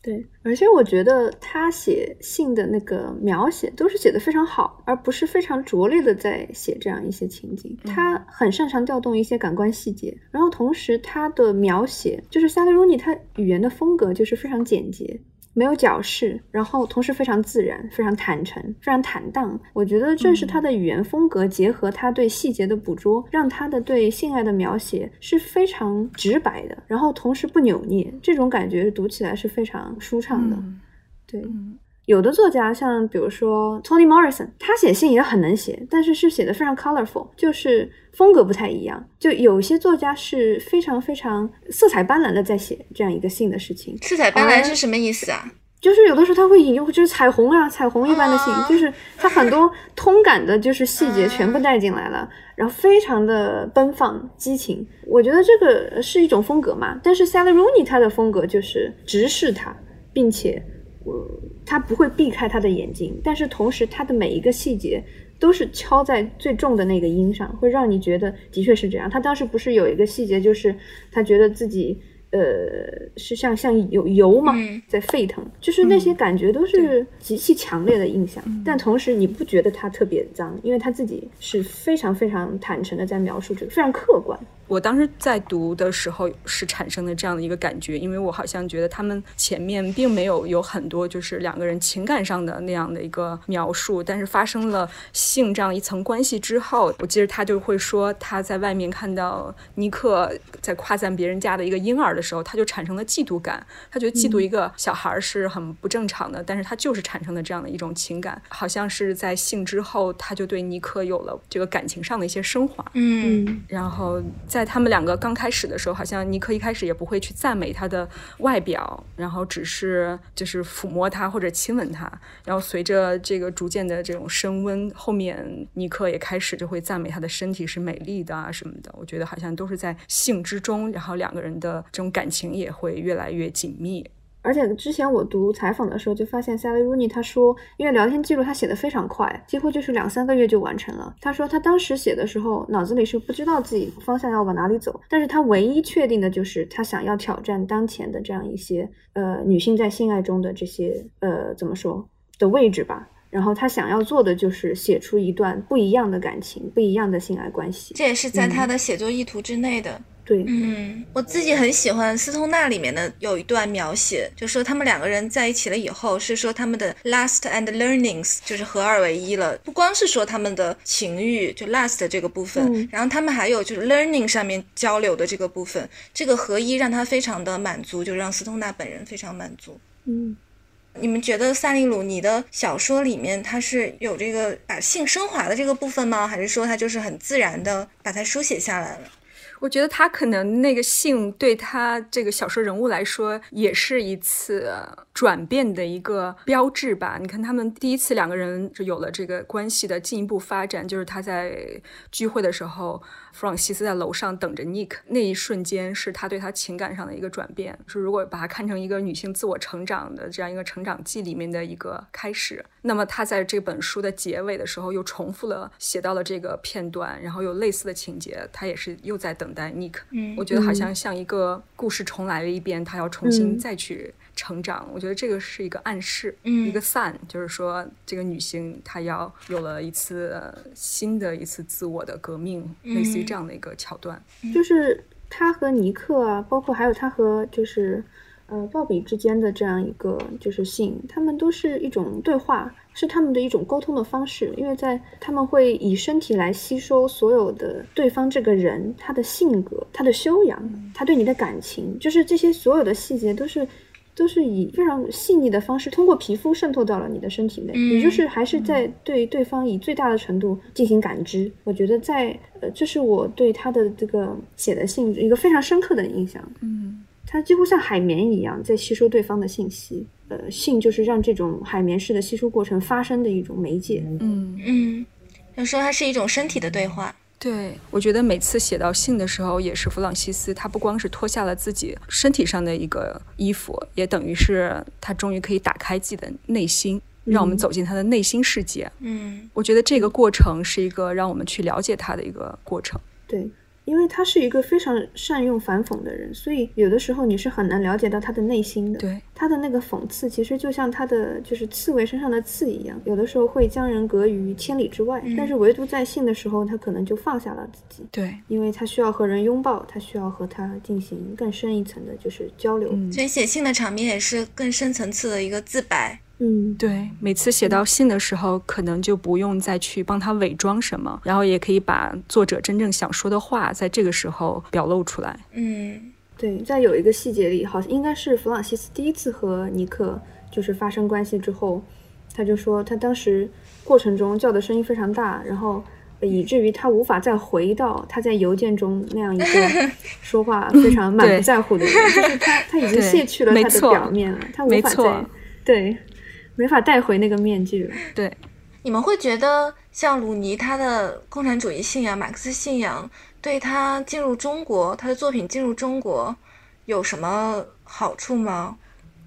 S2: 对，而且我觉得他写信的那个描写都是写的非常好，而不是非常拙劣的在写这样一些情景。他很擅长调动一些感官细节，然后同时他的描写就是萨利鲁尼，他语言的风格就是非常简洁。没有矫饰，然后同时非常自然、非常坦诚、非常坦荡。我觉得正是他的语言风格，结合他对细节的捕捉，让他的对性爱的描写是非常直白的，然后同时不扭捏。这种感觉读起来是非常舒畅的。对。有的作家，像比如说 Toni Morrison，他写信也很能写，但是是写的非常 colorful，就是风格不太一样。就有些作家是非常非常色彩斑斓的在写这样一个信的事情。
S3: 色彩斑斓是什么意思啊？
S2: 就是有的时候他会引用就是彩虹啊，彩虹一般的信，就是他很多通感的，就是细节全部带进来了，然后非常的奔放激情。我觉得这个是一种风格嘛。但是 Sally Rooney 他的风格就是直视他，并且。他不会避开他的眼睛，但是同时他的每一个细节都是敲在最重的那个音上，会让你觉得的确是这样。他当时不是有一个细节，就是他觉得自己呃是像像有油嘛在沸腾，就是那些感觉都是极其强烈的印象。但同时你不觉得他特别脏，因为他自己是非常非常坦诚的在描述这个，非常客观。
S1: 我当时在读的时候是产生的这样的一个感觉，因为我好像觉得他们前面并没有有很多就是两个人情感上的那样的一个描述，但是发生了性这样一层关系之后，我记得他就会说他在外面看到尼克在夸赞别人家的一个婴儿的时候，他就产生了嫉妒感，他觉得嫉妒一个小孩是很不正常的，但是他就是产生了这样的一种情感，好像是在性之后，他就对尼克有了这个感情上的一些升华，
S3: 嗯，
S1: 然后在。他们两个刚开始的时候，好像尼克一开始也不会去赞美他的外表，然后只是就是抚摸他或者亲吻他。然后随着这个逐渐的这种升温，后面尼克也开始就会赞美他的身体是美丽的啊什么的。我觉得好像都是在性之中，然后两个人的这种感情也会越来越紧密。
S2: 而且之前我读采访的时候，就发现 Sally Rooney 他说，因为聊天记录他写的非常快，几乎就是两三个月就完成了。他说他当时写的时候，脑子里是不知道自己方向要往哪里走，但是他唯一确定的就是他想要挑战当前的这样一些呃女性在性爱中的这些呃怎么说的位置吧。然后他想要做的就是写出一段不一样的感情，不一样的性爱关系。
S3: 这也是在他的写作意图之内的。
S2: 对，
S3: 嗯，我自己很喜欢斯通纳里面的有一段描写，就说他们两个人在一起了以后，是说他们的 lust and learnings 就是合二为一了，不光是说他们的情欲就 lust 这个部分，然后他们还有就是 learning 上面交流的这个部分，这个合一让他非常的满足，就让斯通纳本人非常满足。
S2: 嗯，
S3: 你们觉得萨利鲁你的小说里面他是有这个把性升华的这个部分吗？还是说他就是很自然的把它书写下来了？
S1: 我觉得他可能那个性对他这个小说人物来说，也是一次转变的一个标志吧。你看，他们第一次两个人就有了这个关系的进一步发展，就是他在聚会的时候，弗朗西斯在楼上等着 Nick 那一瞬间，是他对他情感上的一个转变。是如果把它看成一个女性自我成长的这样一个成长记里面的一个开始。那么他在这本书的结尾的时候又重复了写到了这个片段，然后有类似的情节，他也是又在等待 Nick。
S3: 嗯
S1: 我觉得好像像一个故事重来了一遍，他要重新
S2: 嗯
S1: 再去成长。我觉得这个是一个暗示，
S3: 嗯
S1: 一个 sign，就是说这个女性她要有了一次呃新的一次自我的革命，类似于这样的一个桥段。
S2: 就是她和尼克啊，包括还有她和就是呃鲍比之间的这样一个就是信，他们都是一种对话，是他们的一种沟通的方式，因为在他们会以身体来吸收所有的对方这个人他的性格、他的修养、他对你的感情，就是这些所有的细节都是。都是以非常细腻的方式，通过皮肤渗透到了你的身体内，
S3: 嗯
S2: 也就是还是在对对方以最大的程度进行感知。我觉得在呃，这是我对他的这个写的信一个非常深刻的印象。
S1: 嗯，
S2: 他几乎像海绵一样在吸收对方的信息。呃，信就是让这种海绵式的吸收过程发生的一种媒介。
S1: 嗯，
S3: 嗯，就说它是一种身体的对话。
S1: 对，我觉得每次写到信的时候，也是弗朗西斯，他不光是脱下了自己身体上的一个衣服，也等于是他终于可以打开自己的内心，让我们
S2: 嗯
S1: 走进他的内心世界。
S3: 嗯
S1: 我觉得这个过程是一个让我们去了解他的一个过程。
S2: 对，因为他是一个非常善用反讽的人，所以有的时候你是很难了解到他的内心的。
S1: 对，
S2: 他的那个讽刺，其实就像他的就是刺猬身上的刺一样，有的时候会将人隔于千里之外，
S3: 嗯
S2: 但是唯独在信的时候，他可能就放下了自己。
S1: 对，
S2: 因为他需要和人拥抱，他需要和他进行更深一层的，就是交流。
S1: 嗯
S3: 所以写信的场面也是更深层次的一个自白。
S2: 嗯，
S1: 对，每次写到信的时候，可能就不用再去帮他伪装什么，然后也可以把作者真正想说的话，在这个时候表露出来。
S3: 嗯。
S2: 对，在有一个细节里，好像应该是弗朗西斯第一次和尼克就是发生关系之后，他就说他当时过程中叫的声音非常大，然后。呃以至于他无法再回到他在邮件中那样一个 [LAUGHS] 说话非常满不在乎的人，就是他他已经卸去了他的表面了，他无法再对，没法带回那个面具了。
S1: 对，
S3: 你们会觉得像鲁尼他的共产主义信仰、马克思信仰，对他进入中国，他的作品进入中国有什么好处吗？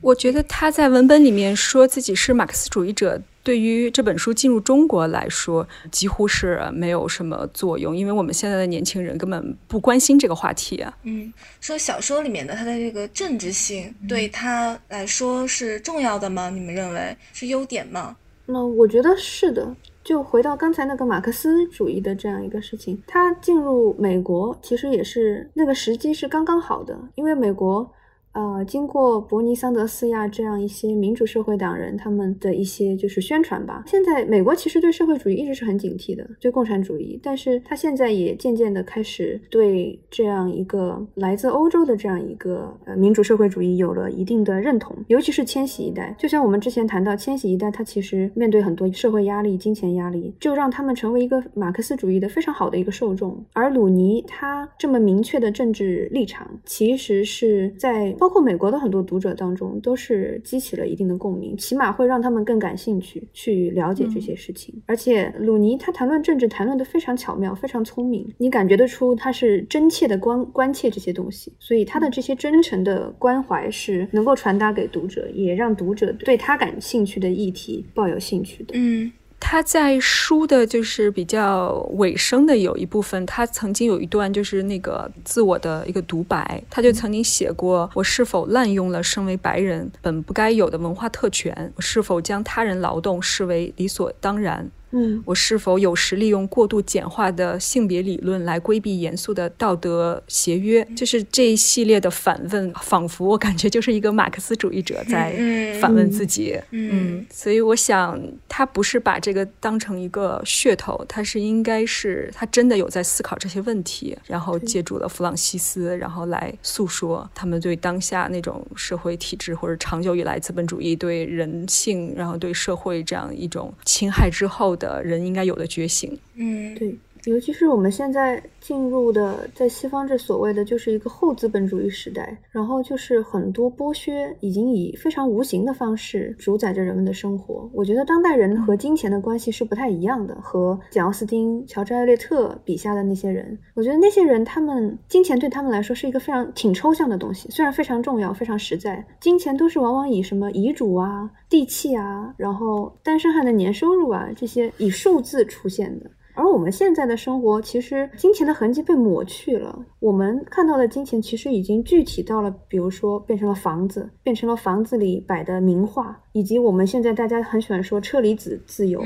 S1: 我觉得他在文本里面说自己是马克思主义者，对于这本书进入中国来说，几乎是没有什么作用，因为我们现在的年轻人根本不关心这个话题啊。
S3: 嗯，说小说里面的它的这个政治性对他来说是重要的吗？你们认为是优点吗？
S2: 那我觉得是的。就回到刚才那个马克思主义的这样一个事情，他进入美国其实也是那个时机是刚刚好的，因为美国。呃，经过伯尼桑德斯呀这样一些民主社会党人他们的一些就是宣传吧，现在美国其实对社会主义一直是很警惕的，对共产主义，但是他现在也渐渐的开始对这样一个来自欧洲的这样一个呃民主社会主义有了一定的认同，尤其是千禧一代，就像我们之前谈到千禧一代，他其实面对很多社会压力、金钱压力，就让他们成为一个马克思主义的非常好的一个受众，而鲁尼他这么明确的政治立场，其实是在。包括美国的很多读者当中，都是激起了一定的共鸣，起码会让他们更感兴趣去了解这些事情。嗯、而且鲁尼他谈论政治谈论的非常巧妙，非常聪明，你感觉得出他是真切的关关切这些东西，所以他的这些真诚的关怀是能够传达给读者，也让读者对他感兴趣的议题抱有兴趣的。
S3: 嗯。
S1: 他在书的就是比较尾声的有一部分，他曾经有一段就是那个自我的一个独白，他就曾经写过：我是否滥用了身为白人本不该有的文化特权？我是否将他人劳动视为理所当然？
S2: 嗯，
S1: 我是否有时利用过度简化的性别理论来规避严肃的道德协约？就是这一系列的反问，仿佛我感觉就是一个马克思主义者在反问自己。
S3: 嗯，
S1: 嗯，所以我想他不是把这个当成一个噱头，他是应该是他真的有在思考这些问题，然后借助了弗朗西斯，然后来诉说他们对当下那种社会体制或者长久以来资本主义对人性，然后对社会这样一种侵害之后。的人应该有的觉醒，
S3: 嗯，
S2: 对尤其是我们现在进入的，在西方这所谓的就是一个后资本主义时代，然后就是很多剥削已经以非常无形的方式主宰着人们的生活。我觉得当代人和金钱的关系是不太一样的，和简·奥斯汀、乔治·艾略特笔下的那些人，我觉得那些人他们金钱对他们来说是一个非常挺抽象的东西，虽然非常重要、非常实在，金钱都是往往以什么遗嘱啊、地契啊，然后单身汉的年收入啊这些以数字出现的。而我们现在的生活，其实金钱的痕迹被抹去了。我们看到的金钱，其实已经具体到了，比如说变成了房子，变成了房子里摆的名画，以及我们现在大家很喜欢说车厘子自由。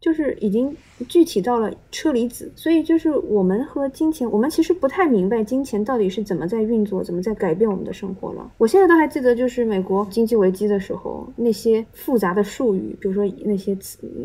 S2: 就是已经具体到了车厘子，所以就是我们和金钱，我们其实不太明白金钱到底是怎么在运作，怎么在改变我们的生活了。我现在都还记得，就是美国经济危机的时候那些复杂的术语，比如说那些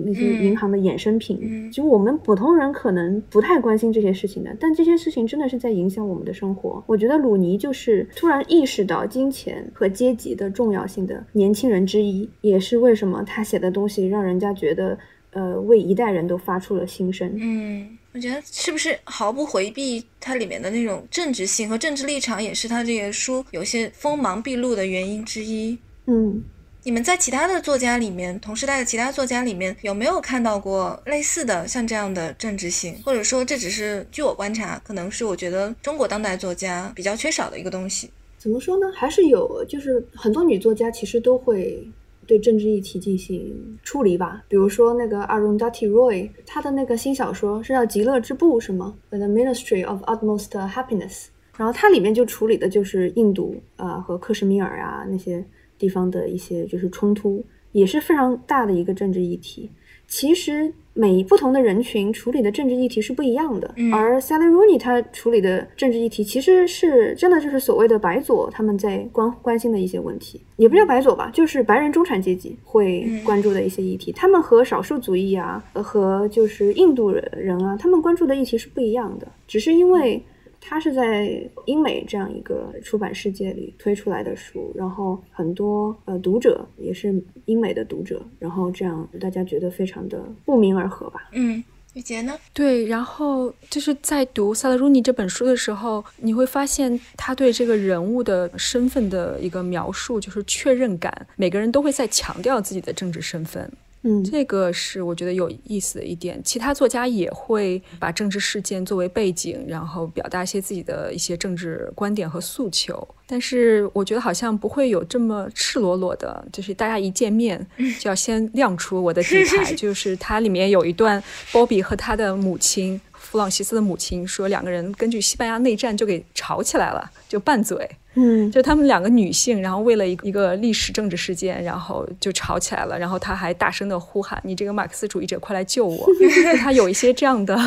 S2: 那些银行的衍生品，就我们普通人可能不太关心这些事情的，但这些事情真的是在影响我们的生活。我觉得鲁尼就是突然意识到金钱和阶级的重要性的年轻人之一，也是为什么他写的东西让人家觉得。呃，为一代人都发出了心声。
S3: 嗯，我觉得是不是毫不回避它里面的那种政治性和政治立场，也是他这个书有些锋芒毕露的原因之一。
S2: 嗯，
S3: 你们在其他的作家里面，同时代的其他作家里面，有没有看到过类似的像这样的政治性？或者说，这只是据我观察，可能是我觉得中国当代作家比较缺少的一个东西。
S2: 怎么说呢？还是有，就是很多女作家其实都会。对政治议题进行处理吧，比如说那个 Arundhati Roy，他的那个新小说是叫《极乐之部》，是吗？The Ministry of Utmost Happiness。然后它里面就处理的就是印度啊和克什米尔啊那些地方的一些就是冲突，也是非常大的一个政治议题。其实每不同的人群处理的政治议题是不一样的，而 Sally Rooney 他处理的政治议题其实是真的就是所谓的白左他们在关关心的一些问题，也不叫白左吧，就是白人中产阶级会关注的一些议题。他们和少数族裔啊，和就是印度人啊，他们关注的议题是不一样的，只是因为。他是在英美这样一个出版世界里推出来的书，然后很多呃读者也是英美的读者，然后这样大家觉得非常的不鸣而合吧。
S3: 嗯，雨杰呢？
S1: 对，然后就是在读萨勒鲁尼这本书的时候，你会发现他对这个人物的身份的一个描述，就是确认感，每个人都会在强调自己的政治身份。
S2: 嗯，
S1: 这个是我觉得有意思的一点。其他作家也会把政治事件作为背景，然后表达一些自己的一些政治观点和诉求。但是我觉得好像不会有这么赤裸裸的，就是大家一见面就要先亮出我的底牌。[LAUGHS] 就是它里面有一段，波比和他的母亲弗朗西斯的母亲说，两个人根据西班牙内战就给吵起来了，就拌嘴。
S2: 嗯，
S1: 就他们两个女性，然后为了一一个历史政治事件，然后就吵起来了。然后他还大声的呼喊：“你这个马克思主义者，快来救我！” [LAUGHS] 他有一些这样的，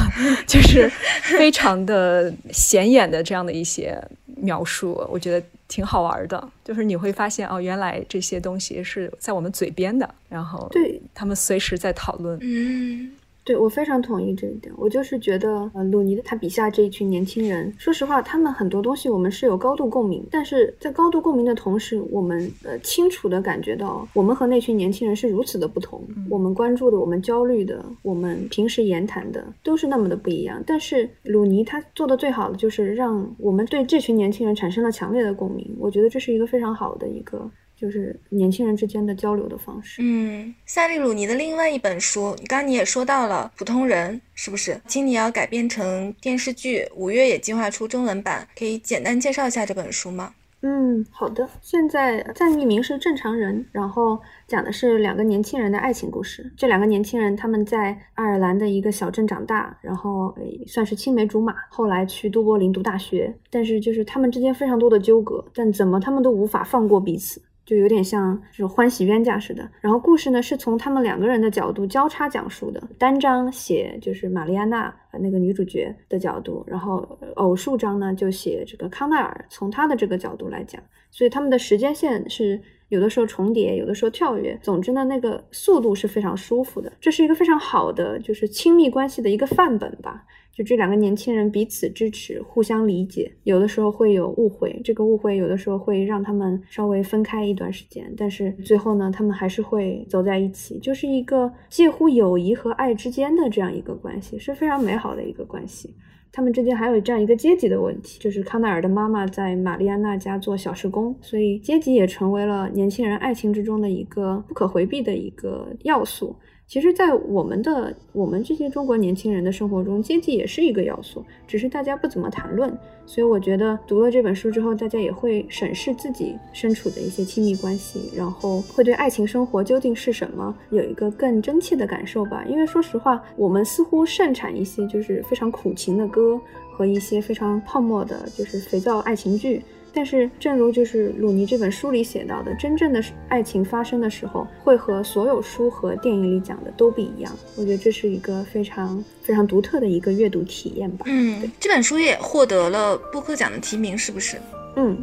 S1: 就是非常的显眼的这样的一些描述，我觉得挺好玩的。就是你会发现，哦，原来这些东西是在我们嘴边的，然后
S2: 对
S1: 他们随时在讨论。
S3: 嗯。
S2: 对我非常同意这一点，我就是觉得，呃，鲁尼的他笔下这一群年轻人，说实话，他们很多东西我们是有高度共鸣，但是在高度共鸣的同时，我们呃清楚的感觉到，我们和那群年轻人是如此的不同，我们关注的、我们焦虑的、我们平时言谈的，都是那么的不一样。但是鲁尼他做的最好的就是让我们对这群年轻人产生了强烈的共鸣，我觉得这是一个非常好的一个。就是年轻人之间的交流的方式。
S3: 嗯，塞利鲁尼的另外一本书，刚刚你也说到了普通人，是不是？请你要改编成电视剧，五月也计划出中文版，可以简单介绍一下这本书吗？
S2: 嗯，好的。现在暂译名是《正常人》，然后讲的是两个年轻人的爱情故事。这两个年轻人他们在爱尔兰的一个小镇长大，然后算是青梅竹马，后来去都柏林读大学，但是就是他们之间非常多的纠葛，但怎么他们都无法放过彼此。就有点像这种欢喜冤家似的。然后故事呢是从他们两个人的角度交叉讲述的，单章写就是玛丽安娜那个女主角的角度，然后偶数章呢就写这个康奈尔从他的这个角度来讲，所以他们的时间线是。有的时候重叠，有的时候跳跃。总之呢，那个速度是非常舒服的。这是一个非常好的，就是亲密关系的一个范本吧。就这两个年轻人彼此支持，互相理解，有的时候会有误会，这个误会有的时候会让他们稍微分开一段时间，但是最后呢，他们还是会走在一起，就是一个介乎友谊和爱之间的这样一个关系，是非常美好的一个关系。他们之间还有这样一个阶级的问题，就是康奈尔的妈妈在玛丽安娜家做小时工，所以阶级也成为了年轻人爱情之中的一个不可回避的一个要素。其实，在我们的我们这些中国年轻人的生活中，阶级也是一个要素，只是大家不怎么谈论。所以，我觉得读了这本书之后，大家也会审视自己身处的一些亲密关系，然后会对爱情生活究竟是什么有一个更真切的感受吧。因为说实话，我们似乎盛产一些就是非常苦情的歌和一些非常泡沫的，就是肥皂爱情剧。但是，正如就是鲁尼这本书里写到的，真正的爱情发生的时候，会和所有书和电影里讲的都不一样。我觉得这是一个非常非常独特的一个阅读体验吧。
S3: 嗯，这本书也获得了布克奖的提名，是不是？
S2: 嗯，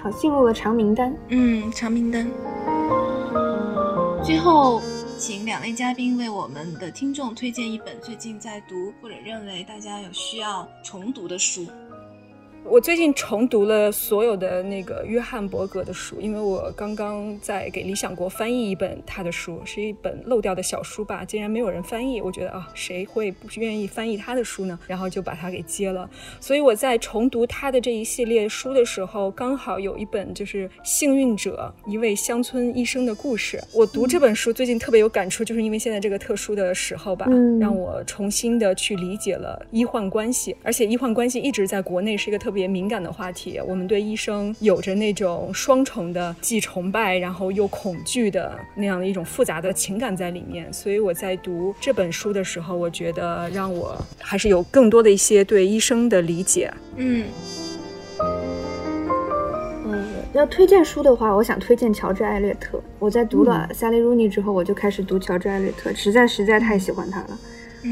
S2: 好，进入了长名单。
S3: 嗯，长名单。最后，请两位嘉宾为我们的听众推荐一本最近在读或者认为大家有需要重读的书。
S1: 我最近重读了所有的那个约翰伯格的书，因为我刚刚在给理想国翻译一本他的书，是一本漏掉的小书吧，竟然没有人翻译，我觉得啊，谁会不愿意翻译他的书呢？然后就把它给接了。所以我在重读他的这一系列书的时候，刚好有一本就是《幸运者：一位乡村医生的故事》。我读这本书最近特别有感触，就是因为现在这个特殊的时候吧，让我重新的去理解了医患关系，而且医患关系一直在国内是一个特别。特别敏感的话题，我们对医生有着那种双重的既崇拜，然后又恐惧的那样的一种复杂的情感在里面。所以我在读这本书的时候，我觉得让我还是有更多的一些对医生的理解。
S3: 嗯，
S2: 嗯，要推荐书的话，我想推荐乔治·艾略特。我在读了萨利·鲁尼之后，我就开始读乔治·艾略特，实在实在太喜欢他了，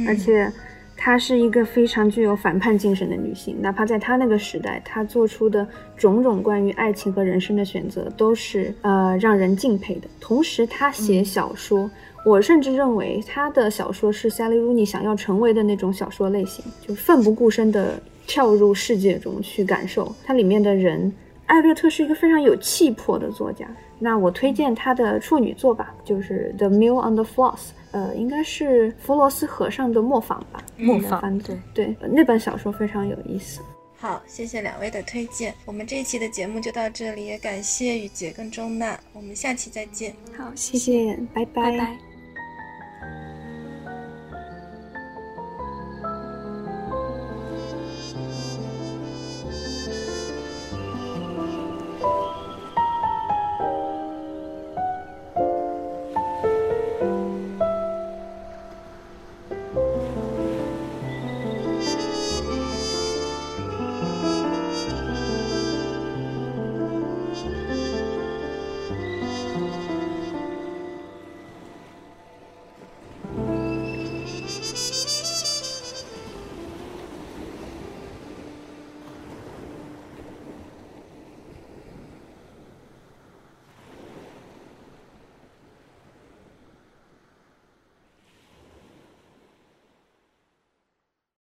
S2: 而且。她是一个非常具有反叛精神的女性，哪怕在她那个时代，她做出的种种关于爱情和人生的选择都是呃让人敬佩的。同时，她写小说，我甚至认为她的小说是 Sally Rooney 想要成为的那种小说类型，就奋不顾身地跳入世界中去感受它里面的人。艾略特是一个非常有气魄的作家，那我推荐他的处女作吧，就是《The Mill on the Floss》。呃，应该是佛罗斯和尚的磨坊吧，
S1: 磨坊
S2: 对，那本小说非常有意思。
S3: 好，谢谢两位的推荐，我们这一期的节目就到这里，也感谢雨杰跟钟娜，我们下期再见。
S2: 好，谢谢，
S1: 拜拜。